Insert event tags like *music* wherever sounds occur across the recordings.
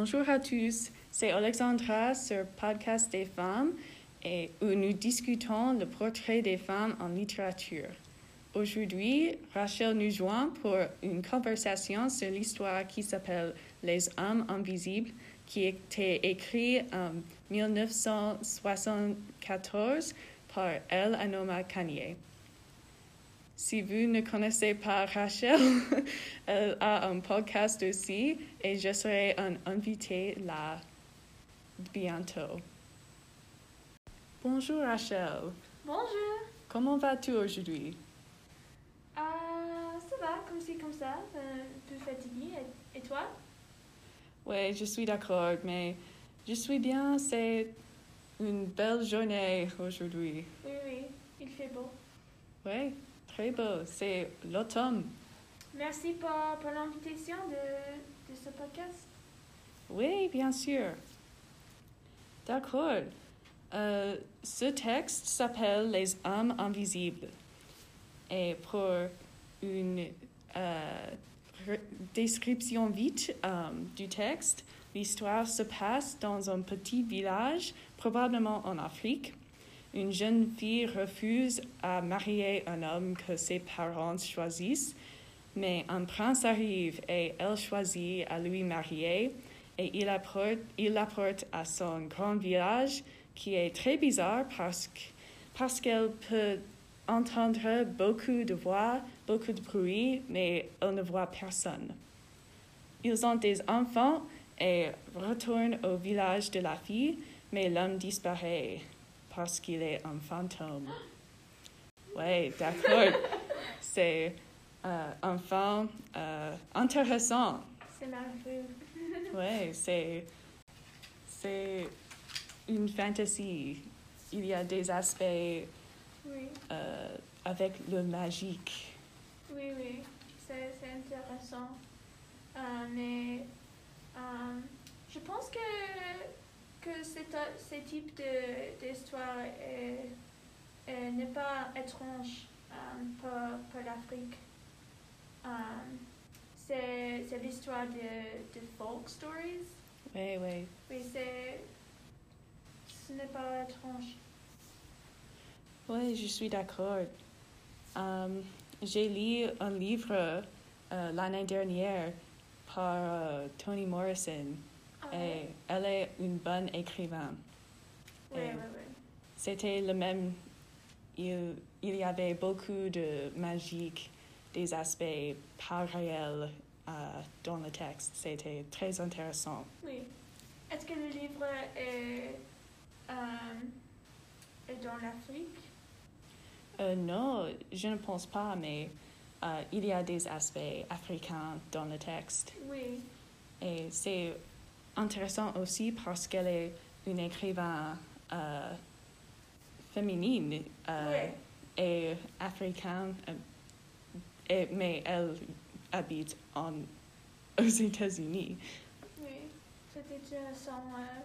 Bonjour à tous, c'est Alexandra sur Podcast des femmes et où nous discutons le portrait des femmes en littérature. Aujourd'hui, Rachel nous joint pour une conversation sur l'histoire qui s'appelle Les âmes invisibles, qui été écrite en 1974 par El Anoma Kanye. Si vous ne connaissez pas Rachel, *laughs* elle a un podcast aussi et je serai un invité là bientôt. Bonjour Rachel, Bonjour. comment vas-tu aujourd'hui? Euh, ça va, comme ci, comme ça. euh, un peu fatiguée. Et, et toi? Oui, je suis d'accord, mais je suis bien, c'est une belle journée aujourd'hui. Oui, oui, il fait beau. Oui, très beau, c'est l'automne. Merci pour, pour l'invitation de, de ce podcast. Oui, bien sûr. D'accord. Euh, ce texte s'appelle Les âmes invisibles. Et pour une euh, description vite euh, du texte, l'histoire se passe dans un petit village, probablement en Afrique. Une jeune fille refuse à marier un homme que ses parents choisissent, mais un prince arrive et elle choisit à lui marier et il apporte, il l'apporte à son grand village qui est très bizarre parce, parce qu'elle peut entendre beaucoup de voix, beaucoup de bruit, mais elle ne voit personne. Ils ont des enfants et retournent au village de la fille, mais l'homme disparaît parce qu'il est un fantôme. Oui, d'accord. *laughs* C'est euh, un fin euh, intéressant. C'est merveilleux. *laughs* Oui, c'est, c'est une fantasy. Il y a des aspects Oui, euh, avec le magique. oui, oui. C'est c'est intéressant. Euh, mais je pense que, que cet- ce type d'histoire est- est- n'est pas étrange euh, pour, pour l'Afrique. Euh, c'est l'histoire de, de folk stories. Oui, oui. Oui, c'est. Ce n'est pas étrange. Oui, je suis d'accord. Euh, j'ai lu un livre euh, l'année dernière par euh, Toni Morrison et elle est une bonne écrivain. Oui, et- oui, oui. C'était le même. Il, il y avait beaucoup de magique, des aspects pas réels euh, dans le texte. C'était très intéressant. Oui. Est-ce que le livre est, euh, est dans l'Afrique? Euh, non, je ne pense pas, mais il y a des aspects africains dans le texte. Oui. Et c'est intéressant aussi parce qu'elle est une écrivain euh, féminine euh, Oui. et africaine, euh, et- mais elle habite en, aux États-Unis. Oui. Intéressant. Euh,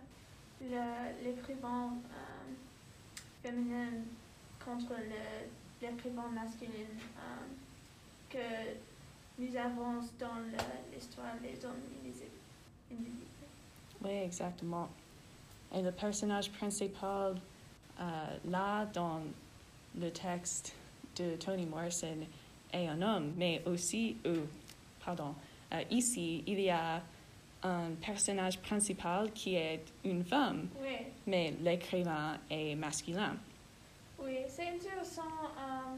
le- l'écrivain féminin contre l'écrivain masculin que nous avons dans l'histoire des hommes. Oui, exactement. Et le personnage principal, euh, là, dans le texte de Toni Morrison, est un homme, mais aussi, euh, pardon, euh, ici, il y a un personnage principal qui est une femme, Oui. mais l'écrivain est masculin. Oui, c'est intéressant euh,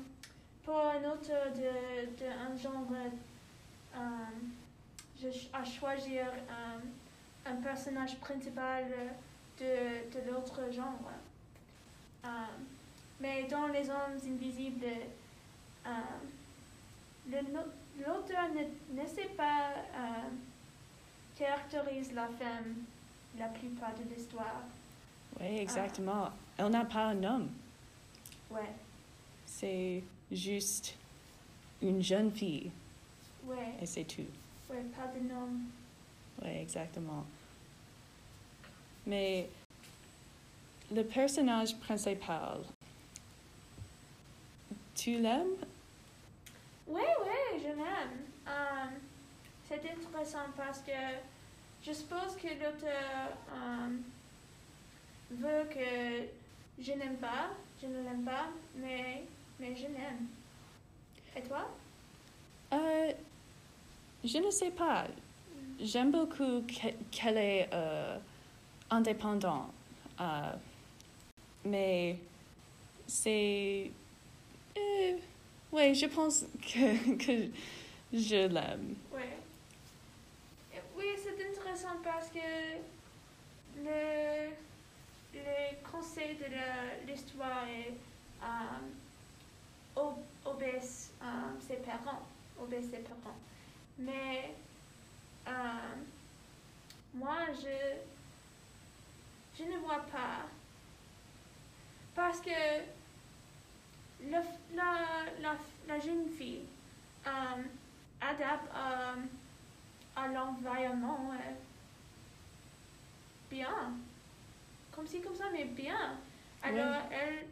pour un auteur de, de un genre euh, je, à choisir un personnage principal de, de l'autre genre. Euh, mais dans Les Hommes Invisibles, euh, l'auteur ne, ne sait pas euh, caractérise la femme la plupart de l'histoire. Oui, exactement. Elle n'a pas un homme, Ouais, c'est juste une jeune fille, ouais, et c'est tout. ouais, pas de nom. Oui, exactement. Mais le personnage principal, tu l'aimes? Oui, oui, je l'aime. Euh, c'est intéressant parce que je suppose que l'auteur euh, veut que je n'aime pas, je ne l'aime pas, mais, mais je l'aime. Et toi? Euh, je ne sais pas. J'aime beaucoup que- qu'elle est euh, indépendante. Euh, mais c'est... Euh, oui, je pense que, *laughs* que je l'aime. Ouais. Oui, c'est intéressant parce que le, le conseil de l'histoire est euh, ob- obéisse euh, ses parents, ses parents. Mais euh, moi, je, je ne vois pas parce que le- la, la, la jeune fille euh, adapte euh, à l'environnement bien. Comme si, comme ça, mais bien. Alors, elle,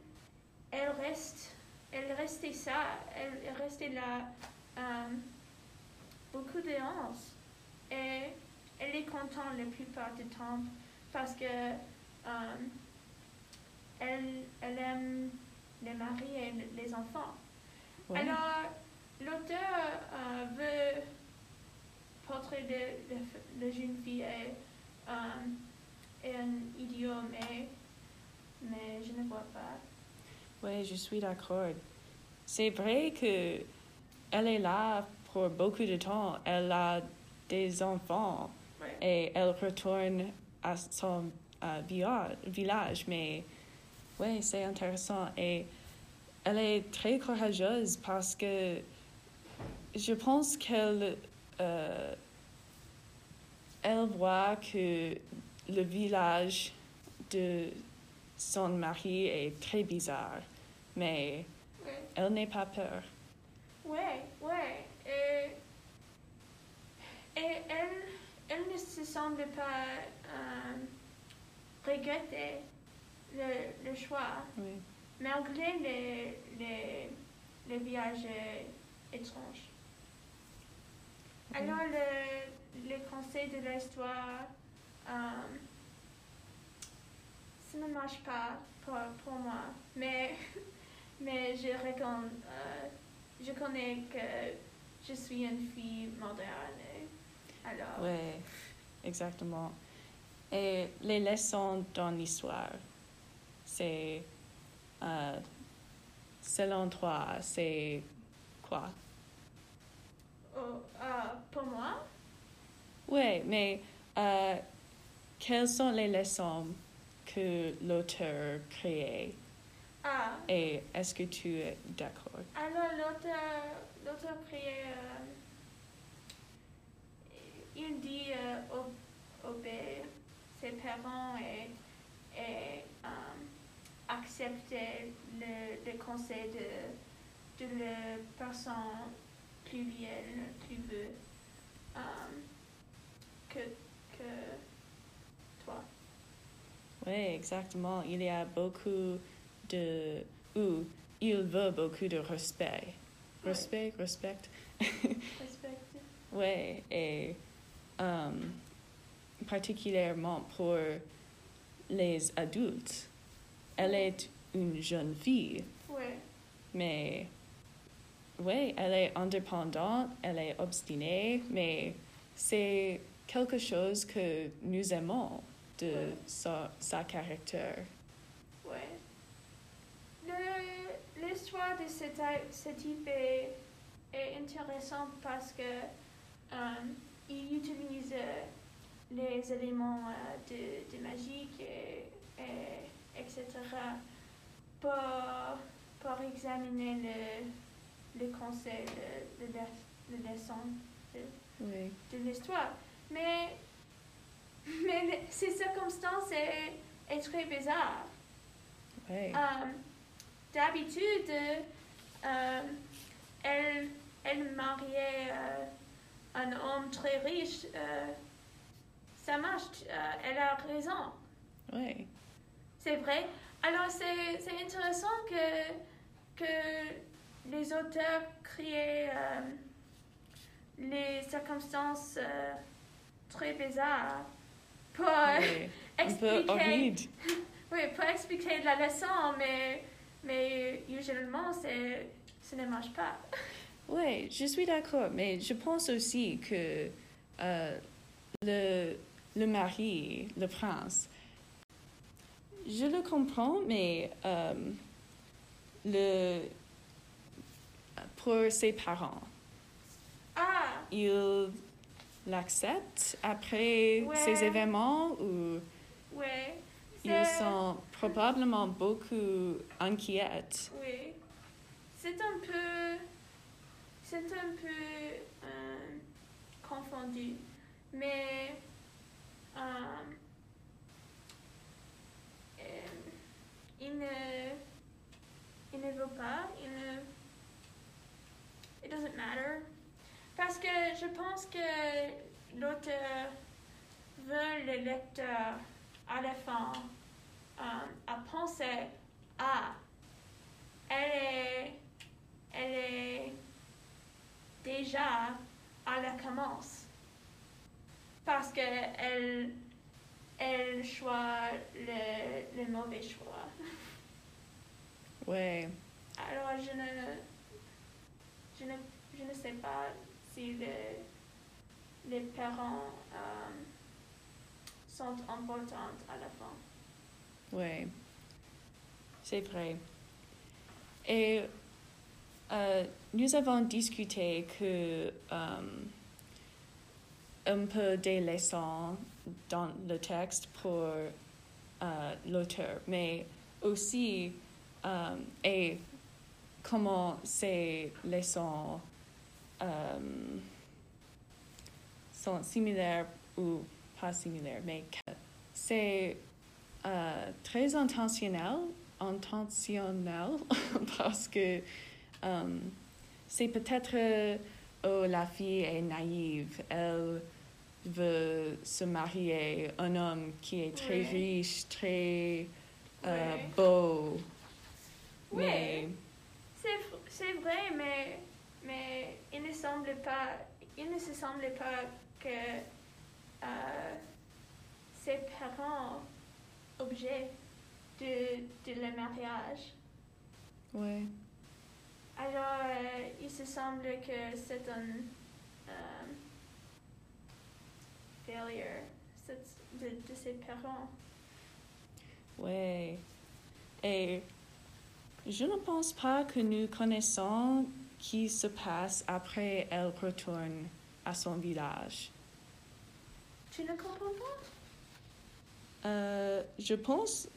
elle reste, elle restait ça, elle, restait là beaucoup de. Et elle est contente la plupart du temps parce que euh, elle, elle aime les maris et les enfants. Ouais. Alors, l'auteur euh, veut portrait de, de, de jeune fille et, euh, et un idiot, mais, mais je ne vois pas. Oui, je suis d'accord. C'est vrai que elle est là pour beaucoup de temps. Elle a des enfants Ouais. et elle retourne à son euh, village. Mais oui, c'est intéressant. Et elle est très courageuse parce que je pense qu'elle euh, elle voit que le village de son mari est très bizarre. Mais Ouais, elle n'est pas peur. ouais. ouais. Et, et elle, elle ne se semble pas euh, regretter le, le choix. Oui. malgré les, les, les voyages étranges. Alors, le, le conseil de l'histoire, euh, ça ne marche pas pour, pour moi, mais, *laughs* mais je, recon- euh, je connais que je suis une fille moderne. Alors, Oui, exactement. Et les leçons dans l'histoire, c'est, euh, selon toi, c'est quoi? oh, euh, pour moi, Oui, mais euh, quelles sont les leçons que l'auteur créé ah, et est-ce que tu es d'accord? Alors, l'auteur, l'auteur créé, euh, il dit euh, ob- obéir ses parents et, et euh, accepter le, le conseil de, de la personne plus vieille, plus vieux euh, que, que toi. Oui, exactement. Il y a beaucoup de... ou il veut beaucoup de respect. Ouais. Respect, respect. *laughs* Respecte. Oui, et euh, particulièrement pour les adultes. Elle est une jeune fille, Ouais, mais oui, elle est indépendante, elle est obstinée, mais c'est quelque chose que nous aimons de Ouais. sa, sa caractère. ouais. L'histoire de ce, type- ce type est, est intéressante parce que euh, il utilise euh, les éléments euh, de, de magique et, et etc. pour, pour examiner le, le conseil la- de leçon Oui. de l'histoire. Mais, mais le- ces circonstances est, est très bizarre. Oui. Euh, D'habitude, elle, elle mariait un homme très riche. euh, ça marche, euh, elle a raison. Oui. C'est vrai. Alors, c'est c'est intéressant que, que les auteurs créent euh, les circonstances très bizarre. Pas Ouais, *laughs* un peu expliquer, *laughs* oui, pas expliquer la leçon, mais, mais usuellement, c'est, ça ne marche pas. *laughs* Oui, je suis d'accord, mais je pense aussi que euh, le, le mari, le prince, je le comprends, mais euh, le, pour ses parents, Ah, ils l'acceptent après Ouais. ces événements ou ils sont probablement beaucoup inquiets. Oui. C'est un peu. C'est un peu euh, confondu. Mais. euh, euh, il ne. Il ne veut pas. Il ne. It doesn't matter. Parce que je pense que l'auteur veut le lecteur à la fin euh, à penser ah elle est elle est déjà à la commence. Parce que elle choisit le, le mauvais choix. Ouais, alors je ne je ne je ne sais pas si le- les parents euh, sont importants à la fin. Oui, c'est vrai. Et euh, nous avons discuté que euh, un peu des leçons dans le texte pour euh, l'auteur, mais aussi euh, et comment ces leçons euh, sont similaires ou pas similaires, mais c'est très intentionnel, intentionnel *laughs* parce que euh, c'est peut-être euh, oh, la fille est naïve, elle veut se marier un homme qui est très Oui. riche, très euh, Oui. beau, Oui. mais C'est, c'est vrai, mais, mais il ne semble pas, il ne se semble pas que euh, ses parents objet de, de le mariage. ouais, Alors, euh, il se semble que c'est un euh, failure de, de ses parents. ouais. Et je ne pense pas que nous connaissons qui se passe après elle retourne à son village. Tu ne comprends pas? Euh, je pense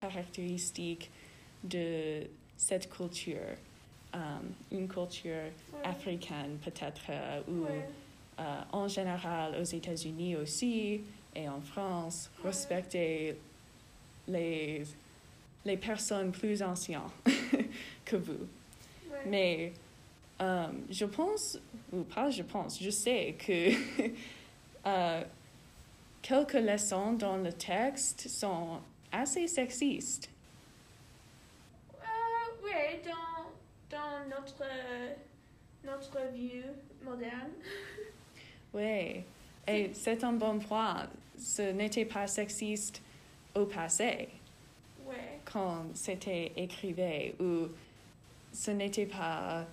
caractéristique de cette culture, euh, une culture Ouais. africaine peut-être, euh, ou Ouais. euh, en général aux États-Unis aussi et en France, Ouais. respecter les, les personnes plus anciennes *laughs* que vous. Mais je pense, ou pas je pense, je sais que *laughs* quelques leçons dans le texte sont assez sexistes. Oui, dans, dans notre, notre vue moderne. *laughs* Oui, et c'est un bon point. Ce n'était pas sexiste au passé, Oui. quand c'était écrivé, ou ce n'était pas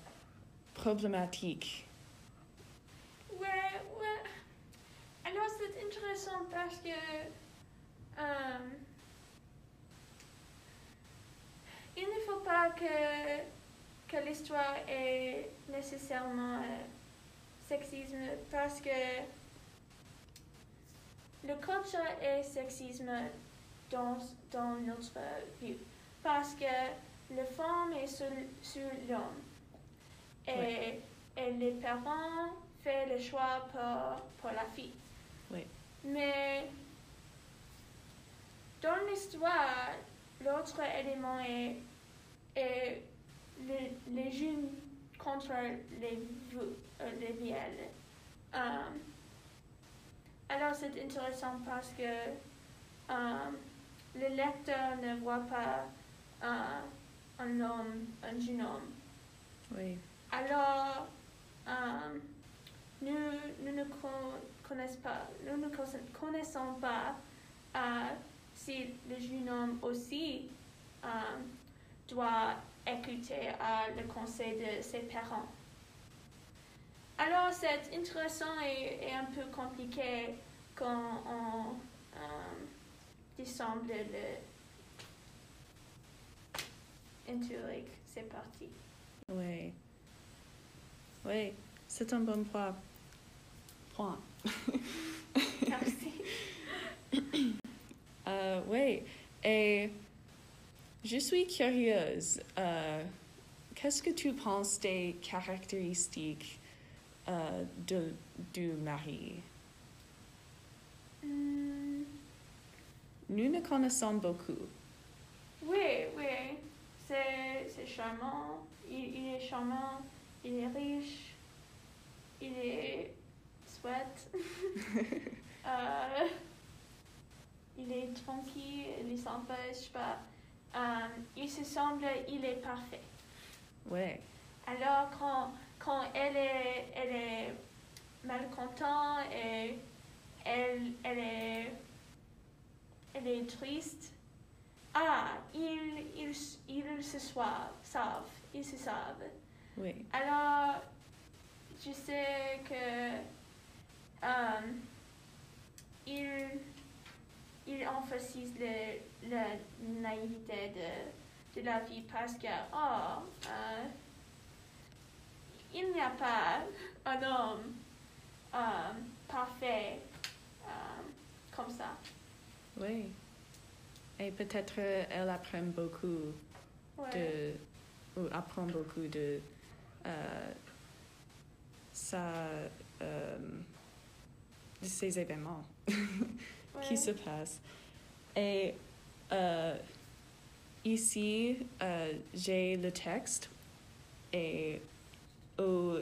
problématique. Ouais, ouais. Alors c'est intéressant parce que euh, il ne faut pas que, que l'histoire est nécessairement euh, sexisme parce que le culture est sexisme dans, dans notre vue. Parce que la femme est sur, sur l'homme. Et, et les parents font le choix pour, pour la fille. Oui. Mais dans l'histoire, l'autre élément est, est le- les jeunes contre les, euh, les vieilles. Euh, alors c'est intéressant parce que euh, le lecteur ne voit pas euh, un homme, un jeune homme. Oui, Alors, nous, nous ne con- connaissons pas, nous ne conna- connaissons pas si le jeune homme aussi euh, doit écouter euh, le conseil de ses parents. Alors, c'est intéressant et, et un peu compliqué quand on euh, dissemble le into like ces parties. Oui. Oui, c'est un bon point. Point. Merci. *laughs* Euh, oui, et je suis curieuse. euh, Qu'est-ce que tu penses des caractéristiques euh, de, du mari? Hmm, Nous ne connaissons beaucoup. oui, oui. C'est, c'est charmant. Il, il est charmant. Il est riche. Il est sweat. *laughs* Il est tranquille. Il s'empêche pas. Euh, il se semble, il est parfait. Oui, Alors, quand, quand elle est, elle est malcontente et elle, elle, est, elle est triste, ah, ils, ils, ils se soivent, savent, ils se savent. oui, Alors, je sais que euh, il, il emphasise le, la naïveté de, de la vie parce que, oh, euh, il n'y a pas un homme euh, parfait euh, comme ça. oui. Et peut-être elle apprend beaucoup Ouais. de, ou apprend beaucoup de sa, de ces événements. *laughs* qui se passent. Et euh, ici, euh, j'ai le texte et au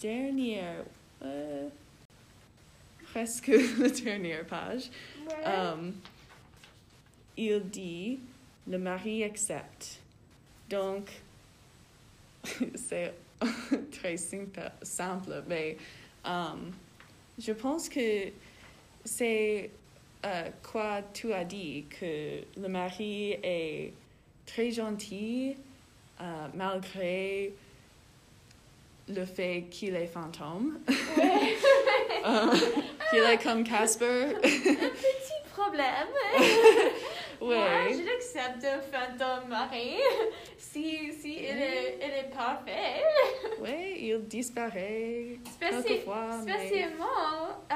dernier, euh, presque *laughs* la dernière page, Ouais. euh, il dit le mari accepte. Donc, *laughs* c'est *laughs* très simple, simple mais euh, je pense que c'est euh, quoi tu as dit, que le mari est très gentil euh, malgré le fait qu'il est fantôme, Ouais. *laughs* Euh, qu'il est comme Casper. Petit problème. *laughs* Moi, ouais. je l'accepte un fantôme mari si, si il, est, il est parfait. Ouais, il disparaît Spéci- quelquefois, mais spécialement, euh,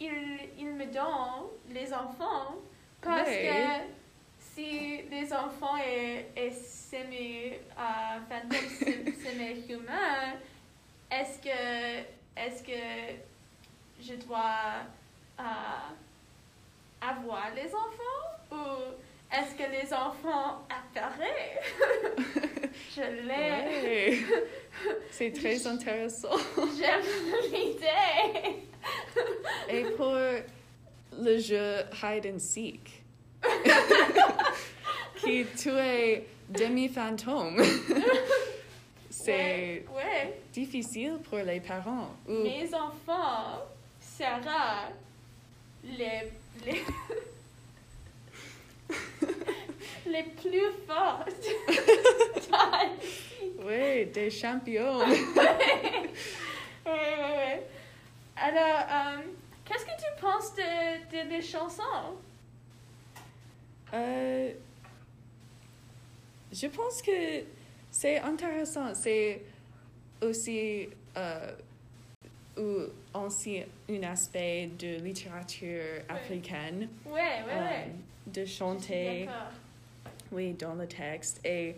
il, il me donne les enfants parce que si les enfants est, est semi euh, fantôme, sem- semi-humain, est-ce que, est-ce que je dois euh, avoir les enfants ou est-ce que les enfants apparaissent? *laughs* je l'ai. Ouais. *laughs* c'est très intéressant. J'aime l'idée. Et pour le jeu hide and seek, *laughs* qui tu es demi-fantôme, *laughs* c'est Ouais, ouais. difficile pour les parents. Ou Mes enfants seront les, les, *laughs* les plus fortes. ouais, des champions. ouais, ouais, ouais. Alors, euh, qu'est-ce que tu penses de, de des chansons? Euh, je pense que c'est intéressant. C'est aussi euh, ou aussi un aspect de littérature africaine Ouais, ouais, euh, ouais. de chanter oui, dans le texte. Et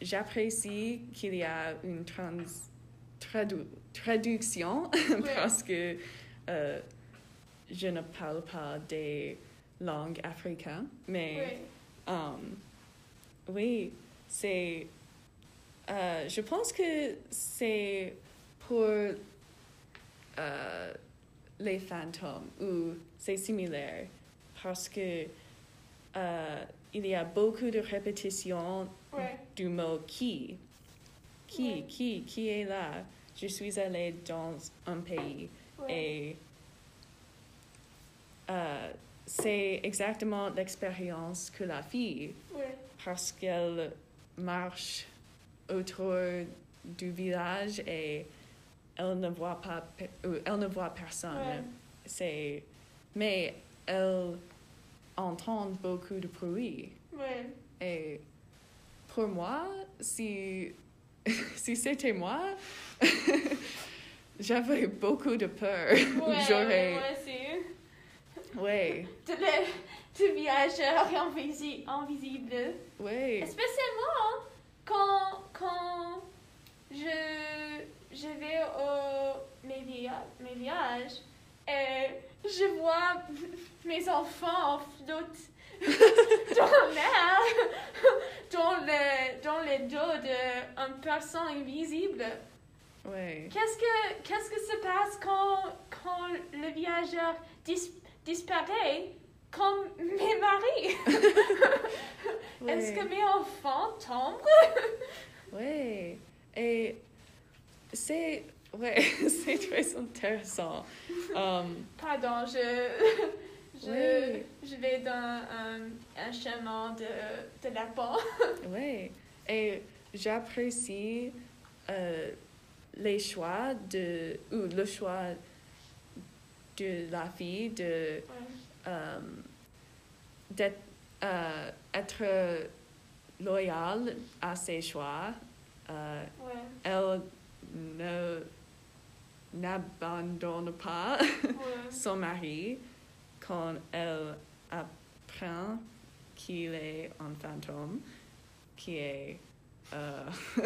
j'apprécie qu'il y a une trans, tradu- traduction *laughs* parce que euh, je ne parle pas des langues africaines, mais um, oui, c'est. euh, je pense que c'est pour euh, les fantômes ou c'est similaire parce que il y a beaucoup de répétitions du mot qui. Qui, Ouais. qui, qui est là? je suis allée dans un pays Ouais. et euh, c'est exactement l'expérience que la fille Ouais. parce qu'elle marche autour du village et elle ne voit pas ou elle ne voit personne c'est mais elle entend beaucoup de bruit et pour moi si *laughs* si c'était moi *laughs* j'avais beaucoup de peur Ouais, *laughs* j'aurais moi aussi. ouais De, le, de voyageurs invisi- invisibles. ouais Spécialement quand, quand je, je vais au mes, via- mes voyages et je vois mes enfants flotter *laughs* dans la mer, dans le, dans le dos d'une personne invisible. ouais Qu'est-ce que, qu'est-ce que se passe quand, quand le voyageur dis- disparaît comme mes maris? *laughs* Est-ce que ouais. mes enfants tombent? *laughs* Ouais, et c'est ouais, c'est très intéressant. Um, Pardon, je, je, Oui. je vais dans un, un chemin de, de lapin. *laughs* ouais, et j'apprécie euh, les choix de ou le choix de la fille de um, d'être euh, être loyale à ses choix. Euh, Ouais, elle ne n'abandonne pas ouais, *laughs* son mari quand elle apprend qu'il est un fantôme, qui est euh, *laughs*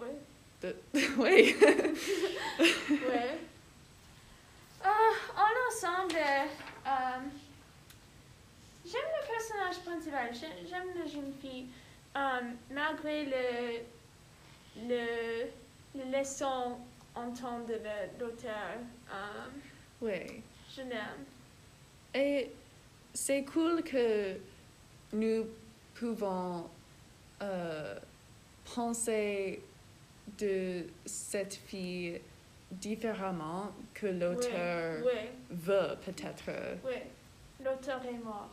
ouais, de- *laughs* oui, *laughs* ouais. Ah, en ensemble, euh, j'aime le personnage principal, j'ai- j'aime la jeune fille, euh, malgré le, le, le leçon entend de le- l'auteur. euh, oui. je l'aime. Et c'est cool que nous pouvons euh, penser de cette fille différemment que l'auteur veut peut-être. ouais. L'auteur est mort.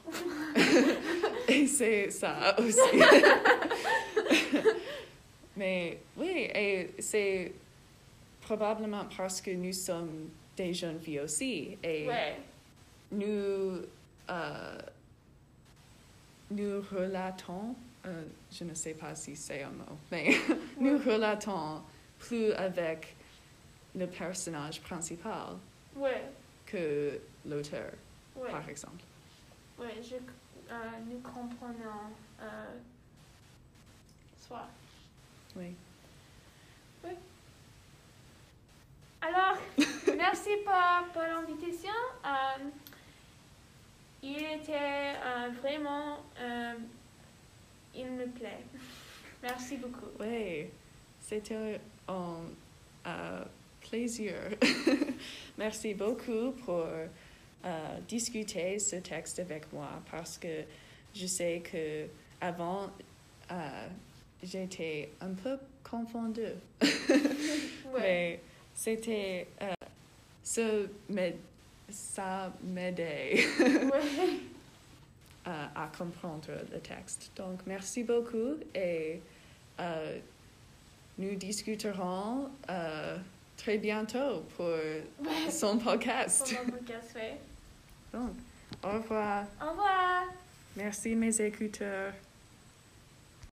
*laughs* Et c'est ça aussi. *laughs* Mais oui, et c'est probablement parce que nous sommes des jeunes filles aussi. Et Ouais, nous, euh, nous relatons, euh, je ne sais pas si c'est un mot, mais *laughs* nous relatons plus avec le personnage principal ouais, que l'auteur, par exemple. Je, euh, nous comprenons euh, soi. Oui. Alors, *laughs* merci pour, pour l'invitation. Euh, il était euh, vraiment, euh, il me plaît. *laughs* Merci beaucoup. Oui, c'était un euh, plaisir. *laughs* Merci beaucoup pour euh, discuter ce texte avec moi parce que je sais que avant euh, j'étais un peu confondue. Ouais, Mais c'était euh, ce ça m'aidait ouais. *laughs* euh, à comprendre le texte. Donc merci beaucoup et euh, nous discuterons euh, très bientôt pour ouais. son podcast. Pour mon podcast, ouais. Donc, au revoir. Au revoir. Merci mes écouteurs.